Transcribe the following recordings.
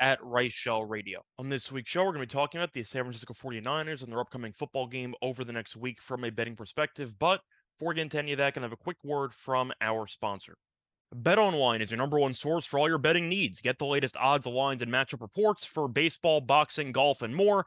at Reichel Radio. On this week's show, we're going to be talking about the San Francisco 49ers and their upcoming football game over the next week from a betting perspective. But before we get into any of that, going to have a quick word from our sponsor. BetOnline is your number one source for all your betting needs. Get the latest odds, lines, and matchup reports for baseball, boxing, golf, and more.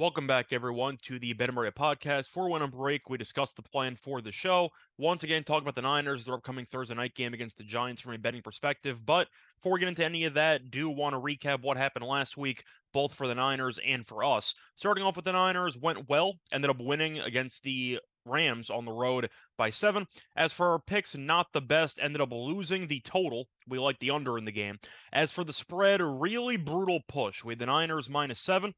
Welcome back, everyone, to the Bet Area podcast. For one on break, we discussed the plan for the show. Once again, talk about the Niners, their upcoming Thursday night game against the Giants from a betting perspective. But before we get into any of that, do want to recap what happened last week, both for the Niners and for us. Starting off with the Niners, went well, ended up winning against the Rams on the road by seven. As for our picks, not the best. Ended up losing the total. We like the under in the game. As for the spread, really brutal push. We had the Niners minus seven.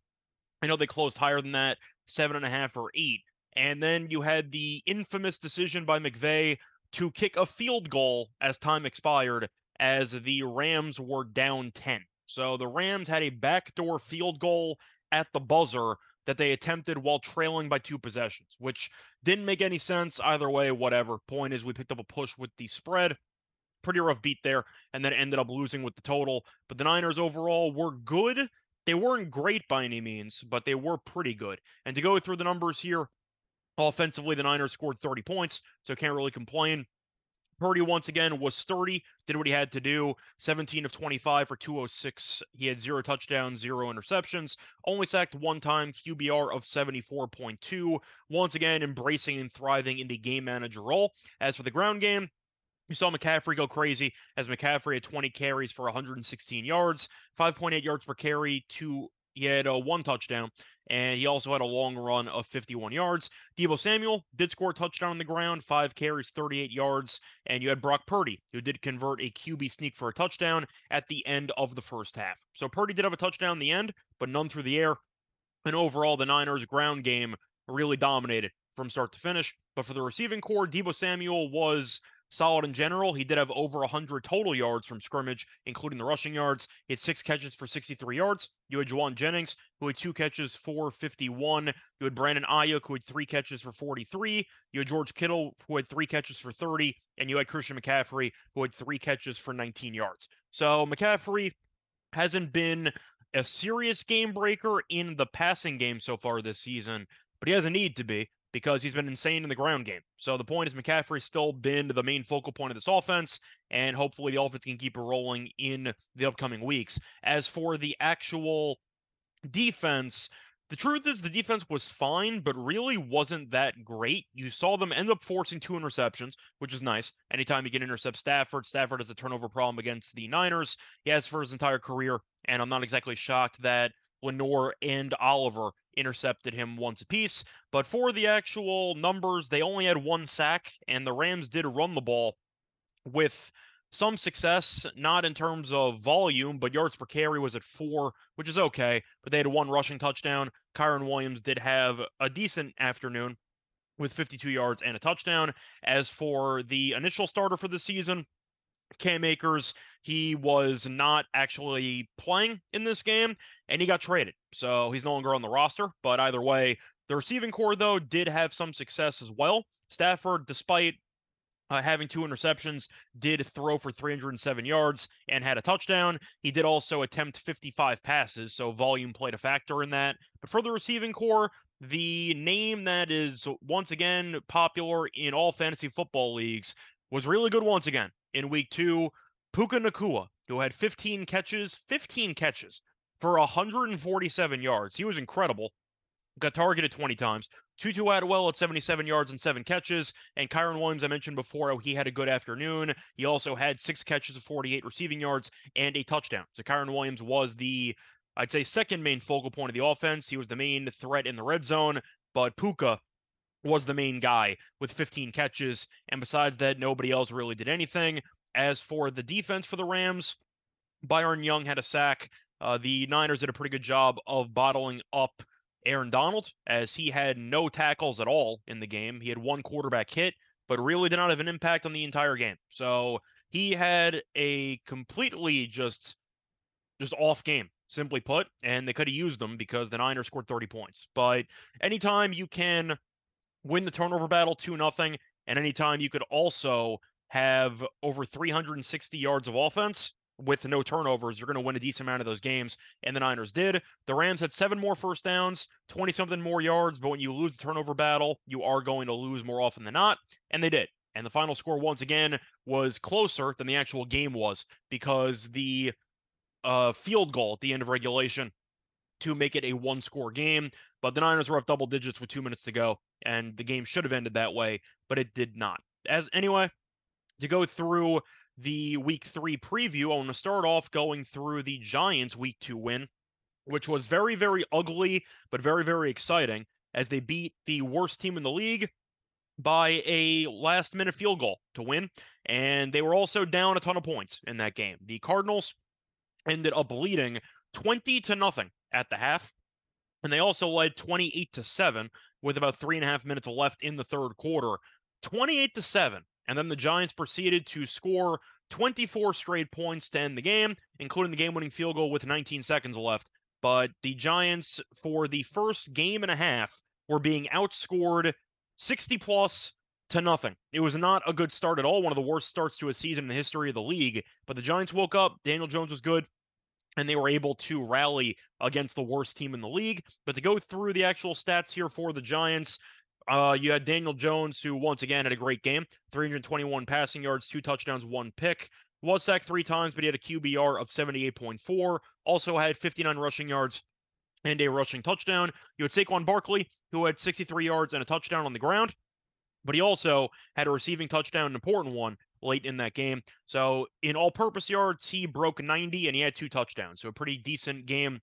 I know they closed higher than that, seven and a half or eight. And then you had the infamous decision by McVay to kick a field goal as time expired, as the Rams were down 10. So the Rams had a backdoor field goal at the buzzer that they attempted while trailing by two possessions, which didn't make any sense either way, whatever. Point is, we picked up a push with the spread. Pretty rough beat there, and then ended up losing with the total. But the Niners overall were good they weren't great by any means, but they were pretty good. And to go through the numbers here, offensively, the Niners scored 30 points, so can't really complain. Purdy once again was sturdy, did what he had to do. 17 of 25 for 206. He had zero touchdowns, zero interceptions, only sacked one time, QBR of 74.2. Once again, embracing and thriving in the game manager role. As for the ground game, you saw McCaffrey go crazy as McCaffrey had 20 carries for 116 yards, 5.8 yards per carry, two he had a one touchdown, and he also had a long run of 51 yards. Deebo Samuel did score a touchdown on the ground, five carries, 38 yards, and you had Brock Purdy, who did convert a QB sneak for a touchdown at the end of the first half. So Purdy did have a touchdown in the end, but none through the air. And overall, the Niners' ground game really dominated from start to finish. But for the receiving corps, Deebo Samuel was solid in general. He did have over 100 total yards from scrimmage, including the rushing yards. He had six catches for 63 yards. You had Jauan Jennings, who had two catches for 51. You had Brandon Aiyuk, who had three catches for 43. You had George Kittle, who had three catches for 30. And you had Christian McCaffrey, who had three catches for 19 yards. So McCaffrey hasn't been a serious game breaker in the passing game so far this season, but he has a need to be because he's been insane in the ground game. So the point is McCaffrey's still been the main focal point of this offense, and hopefully the offense can keep it rolling in the upcoming weeks. As for the actual defense, the truth is the defense was fine, but really wasn't that great. You saw them end up forcing two interceptions, which is nice. Anytime you can intercept Stafford, Stafford has a turnover problem against the Niners. He has for his entire career, and I'm not exactly shocked that Lenoir and Oliver intercepted him once apiece. But for the actual numbers, they only had one sack, and the Rams did run the ball with some success, not in terms of volume, but yards per carry was at four, which is okay. But they had one rushing touchdown. Kyren Williams did have a decent afternoon with 52 yards and a touchdown. As for the initial starter for the season, Cam Akers, he was not actually playing in this game and he got traded. So he's no longer on the roster. But either way, the receiving corps, though, did have some success as well. Stafford, despite uh, having two interceptions, did throw for 307 yards and had a touchdown. He did also attempt 55 passes, so volume played a factor in that. But for the receiving corps, the name that is once again popular in all fantasy football leagues was really good once again in week two. Puka Nacua, who had 15 catches, 15 catches for 147 yards. He was incredible. got targeted 20 times. Tutu Atwell at 77 yards and seven catches. And Kyren Williams, I mentioned before, he had a good afternoon. He also had six catches of 48 receiving yards and a touchdown. So Kyren Williams was the, I'd say, second main focal point of the offense. He was the main threat in the red zone, but Puka was the main guy with 15 catches. And besides that, nobody else really did anything. As for the defense for the Rams, Byron Young had a sack. Uh, the Niners did a pretty good job of bottling up Aaron Donald, as he had no tackles at all in the game. He had one quarterback hit, but really did not have an impact on the entire game. So he had a completely just just off game, simply put, and they could have used them because the Niners scored 30 points. But anytime you can win the turnover battle 2 nothing, and anytime you could also have over 360 yards of offense, with no turnovers, you're going to win a decent amount of those games. And the Niners did. The Rams had seven more first downs, 20 something more yards. But when you lose the turnover battle, you are going to lose more often than not. And they did. And the final score, once again, was closer than the actual game was because the uh, field goal at the end of regulation to make it a one score game. But the Niners were up double digits with two minutes to go. And the game should have ended that way, but it did not. As anyway, to go through the week three preview, I want to start off going through the Giants week two win, which was very, very ugly, but very, very exciting as they beat the worst team in the league by a last minute field goal to win. And they were also down a ton of points in that game. The Cardinals ended up leading 20 to nothing at the half. And they also led 28 to 7 with about three and a half minutes left in the third quarter. 28 to 7 and then the Giants proceeded to score 24 straight points to end the game, including the game winning field goal with 19 seconds left. But the Giants, for the first game and a half, were being outscored 60 plus to nothing. It was not a good start at all, one of the worst starts to a season in the history of the league. But the Giants woke up. Daniel Jones was good and they were able to rally against the worst team in the league. But to go through the actual stats here for the Giants, uh, you had Daniel Jones, who once again had a great game 321 passing yards, two touchdowns, one pick. Was sacked three times, but he had a QBR of 78.4. Also had 59 rushing yards and a rushing touchdown. You had Saquon Barkley, who had 63 yards and a touchdown on the ground, but he also had a receiving touchdown, an important one, late in that game. So in all purpose yards, he broke 90 and he had two touchdowns. So a pretty decent game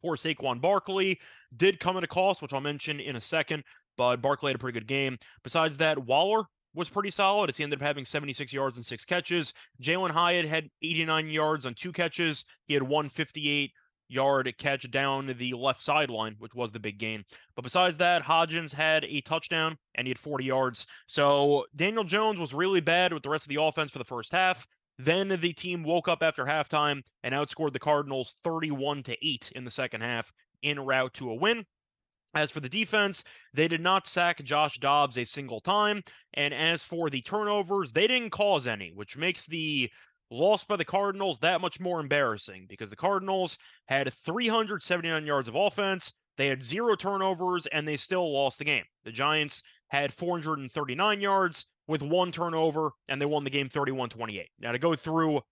for Saquon Barkley. Did come at a cost, which I'll mention in a second but Barkley had a pretty good game. Besides that, Waller was pretty solid as he ended up having 76 yards and six catches. Jalin Hyatt had 89 yards on two catches. He had 158 yard catch down the left sideline, which was the big gain. But besides that, Hodgins had a touchdown and he had 40 yards. So Daniel Jones was really bad with the rest of the offense for the first half. Then the team woke up after halftime and outscored the Cardinals 31 to 8 in the second half en route to a win. As for the defense, they did not sack Josh Dobbs a single time. And as for the turnovers, they didn't cause any, which makes the loss by the Cardinals that much more embarrassing because the Cardinals had 379 yards of offense. They had zero turnovers and they still lost the game. The Giants had 439 yards with one turnover and they won the game 31 28. Now, to go through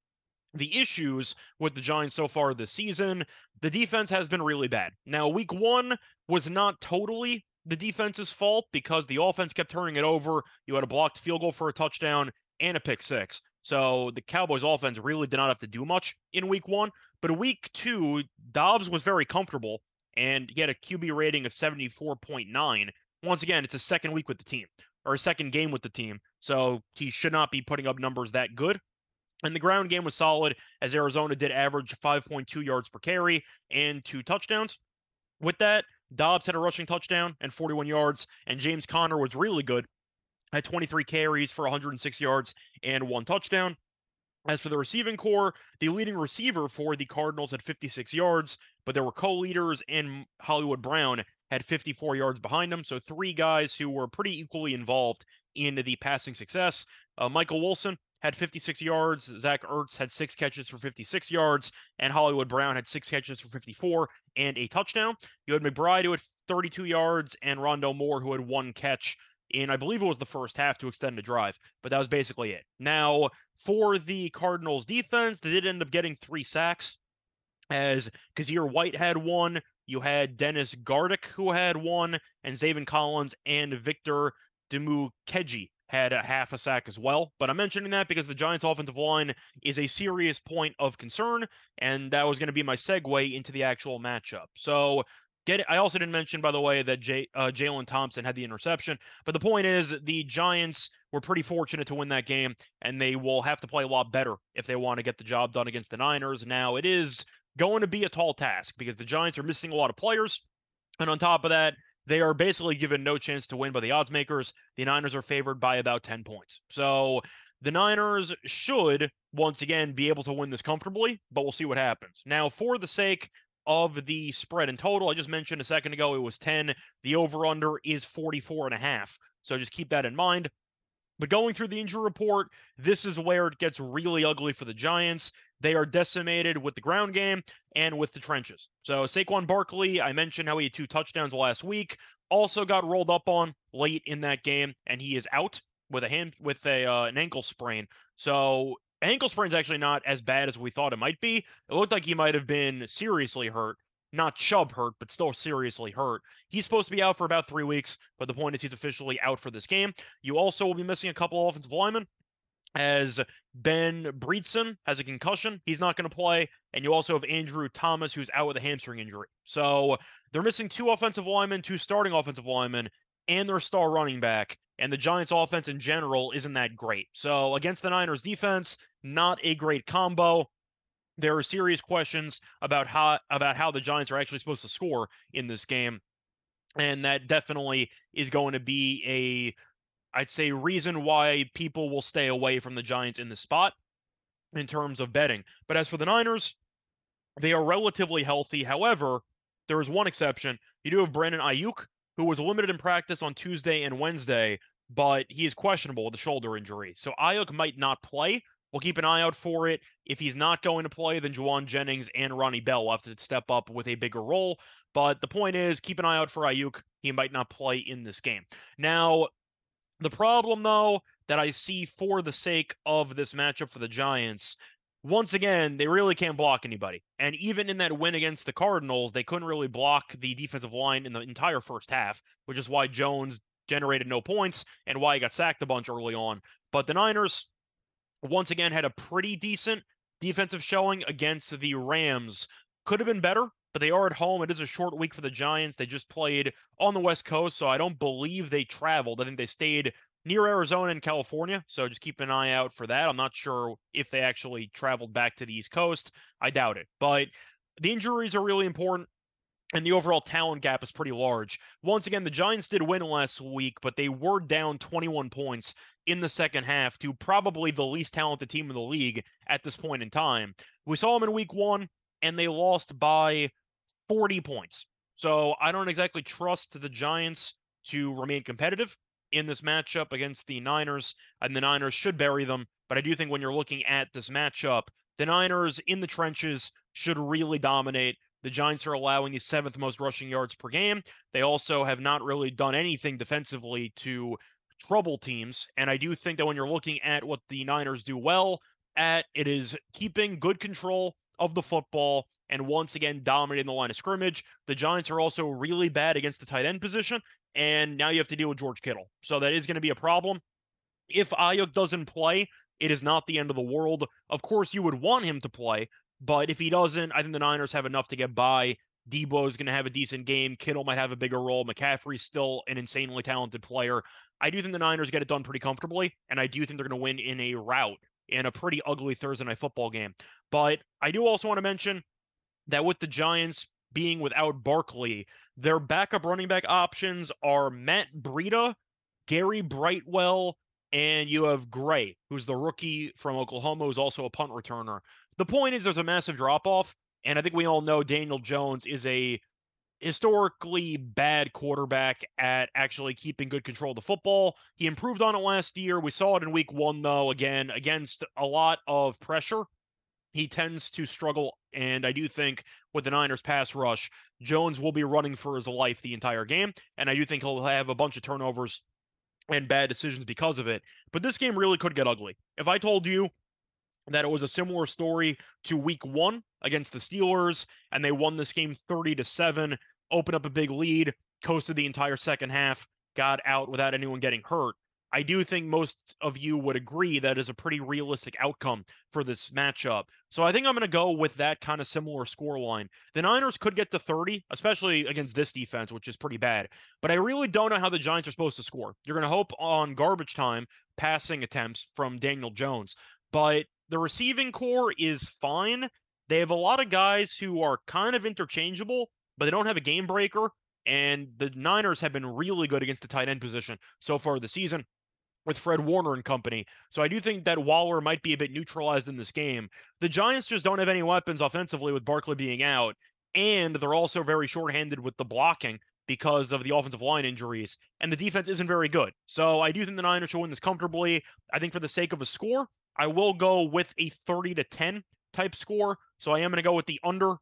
the issues with the Giants so far this season, the defense has been really bad. Now, week one was not totally the defense's fault because the offense kept turning it over. You had a blocked field goal for a touchdown and a pick six. So the Cowboys offense really did not have to do much in week one. But week two, Dobbs was very comfortable and he had a QB rating of 74.9. Once again, it's a second week with the team or a second game with the team. So he should not be putting up numbers that good. And the ground game was solid as Arizona did average 5.2 yards per carry and two touchdowns. With that, Dobbs had a rushing touchdown and 41 yards, and James Conner was really good at 23 carries for 106 yards and one touchdown. As for the receiving corps, the leading receiver for the Cardinals had 56 yards, but there were co leaders, and Hollywood Brown had 54 yards behind him. So, three guys who were pretty equally involved in the passing success. Uh, Michael Wilson had 56 yards. Zach Ertz had six catches for 56 yards, and Hollywood Brown had six catches for 54 and a touchdown. You had McBride who had 32 yards, and Rondale Moore who had one catch in, I believe it was the first half to extend the drive, but that was basically it. Now, for the Cardinals defense, they did end up getting three sacks as Kyzir White had one, You had Dennis Gardeck, who had one, and Zaven Collins and Victor Dimukeje had a half a sack as well. But I'm mentioning that because the Giants' offensive line is a serious point of concern, and that was going to be my segue into the actual matchup. So I also didn't mention, by the way, that Jay, uh, Jalen Thompson had the interception. But the point is, the Giants were pretty fortunate to win that game, and they will have to play a lot better if they want to get the job done against the Niners. Now, it is going to be a tall task because the Giants are missing a lot of players. And on top of that, they are basically given no chance to win by the odds makers. The Niners are favored by about 10 points. So the Niners should once again be able to win this comfortably, but we'll see what happens. Now, for the sake of the spread in total, I just mentioned a second ago it was 10. The over under is 44 and a half. So just keep that in mind. But going through the injury report, this is where it gets really ugly for the Giants. They are decimated with the ground game and with the trenches. So Saquon Barkley, I mentioned how he had two touchdowns last week, also got rolled up on late in that game, and he is out with a hand with a uh, an ankle sprain. So ankle sprain is actually not as bad as we thought it might be. It looked like he might have been seriously hurt not Chubb hurt, but still seriously hurt. He's supposed to be out for about three weeks, but the point is he's officially out for this game. You also will be missing a couple of offensive linemen as Ben Bredeson has a concussion. He's not going to play. And you also have Andrew Thomas, who's out with a hamstring injury. So they're missing two offensive linemen, two starting offensive linemen, and their star running back. And the Giants' offense in general isn't that great. So against the Niners' defense, not a great combo there are serious questions about how about how the Giants are actually supposed to score in this game, and that definitely is going to be a, I'd say, reason why people will stay away from the Giants in this spot in terms of betting. But as for the Niners, they are relatively healthy. However, there is one exception. You do have Brandon Aiyuk, who was limited in practice on Tuesday and Wednesday, but he is questionable with a shoulder injury. So Aiyuk might not play, We'll keep an eye out for it. If he's not going to play, then Jauan Jennings and Ronnie Bell will have to step up with a bigger role. But the point is, keep an eye out for Aiyuk. He might not play in this game. Now, the problem, though, that I see for the sake of this matchup for the Giants, once again, they really can't block anybody. And even in that win against the Cardinals, they couldn't really block the defensive line in the entire first half, which is why Jones generated no points and why he got sacked a bunch early on. But the Niners, once again had a pretty decent defensive showing against the Rams. Could have been better, but they are at home. It is a short week for the Giants. They just played on the West Coast, so I don't believe they traveled. I think they stayed near Arizona and California, so just keep an eye out for that. I'm not sure if they actually traveled back to the East Coast. I doubt it. But the injuries are really important and the overall talent gap is pretty large. Once again, the Giants did win last week, but they were down 21 points in the second half to probably the least talented team in the league at this point in time. We saw them in week one, and they lost by 40 points. So I don't exactly trust the Giants to remain competitive in this matchup against the Niners, and the Niners should bury them. But I do think when you're looking at this matchup, the Niners in the trenches should really dominate. The Giants are allowing the seventh most rushing yards per game. They also have not really done anything defensively to trouble teams. And I do think that when you're looking at what the Niners do well at, it is keeping good control of the football and once again dominating the line of scrimmage. The Giants are also really bad against the tight end position. And now you have to deal with George Kittle. So that is going to be a problem. If Aiyuk doesn't play, it is not the end of the world. Of course, you would want him to play, but if he doesn't, I think the Niners have enough to get by. Deebo is going to have a decent game. Kittle might have a bigger role. McCaffrey's still an insanely talented player. I do think the Niners get it done pretty comfortably, and I do think they're going to win in a rout in a pretty ugly Thursday night football game. But I do also want to mention that with the Giants being without Barkley, their backup running back options are Matt Breida, Gary Brightwell, and you have Gray, who's the rookie from Oklahoma, who's also a punt returner. The point is, there's a massive drop off, and I think we all know Daniel Jones is a historically bad quarterback at actually keeping good control of the football. He improved on it last year. We saw it in week one, though, again, against a lot of pressure. He tends to struggle, and I do think with the Niners pass rush, Jones will be running for his life the entire game, and I do think he'll have a bunch of turnovers and bad decisions because of it. But this game really could get ugly. If I told you that it was a similar story to week one against the Steelers, and they won this game 30 to 7, opened up a big lead, coasted the entire second half, got out without anyone getting hurt. I do think most of you would agree that is a pretty realistic outcome for this matchup. So I think I'm going to go with that kind of similar score line. The Niners could get to 30, especially against this defense, which is pretty bad. But I really don't know how the Giants are supposed to score. You're going to hope on garbage time passing attempts from Daniel Jones. But the receiving corps is fine. They have a lot of guys who are kind of interchangeable, but they don't have a game breaker. And the Niners have been really good against the tight end position so far this season with Fred Warner and company. So I do think that Waller might be a bit neutralized in this game. The Giants just don't have any weapons offensively with Barkley being out, and they're also very shorthanded with the blocking because of the offensive line injuries, and the defense isn't very good. So I do think the Niners should win this comfortably. I think for the sake of a score, I will go with a 30 to 10 type score. So I am going to go with the under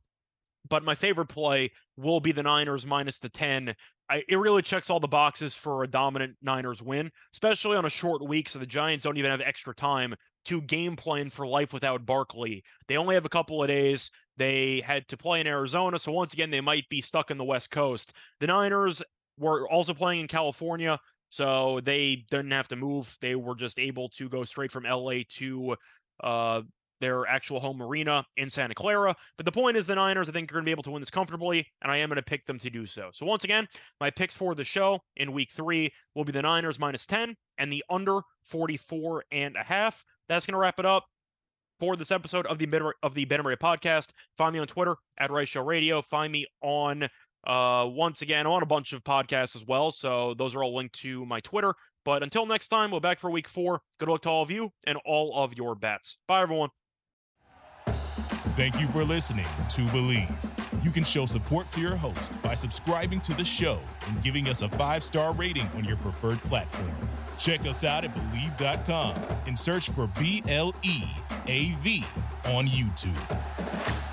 but my favorite play will be the Niners minus the 10. I, it really checks all the boxes for a dominant Niners win, especially on a short week. So the Giants don't even have extra time to game plan for life without Barkley. They only have a couple of days. They had to play in Arizona. So once again, they might be stuck in the West Coast. The Niners were also playing in California. So they didn't have to move. They were just able to go straight from LA to uh, their actual home arena in Santa Clara. But the point is, the Niners, I think, are going to be able to win this comfortably, and I am going to pick them to do so. So, once again, my picks for the show in week three will be the Niners minus 10 and the under 44 and a half. That's going to wrap it up for this episode of the of the Ben podcast. Find me on Twitter at Reichel Radio. Find me on uh once again on a bunch of podcasts as well. So those are all linked to my Twitter. But until next time, we're back for week four. Good luck to all of you and all of your bets. Bye everyone. Thank you for listening to Bleav. You can show support to your host by subscribing to the show and giving us a five star rating on your preferred platform. Check us out at Bleav.com and search for B L E A V on YouTube.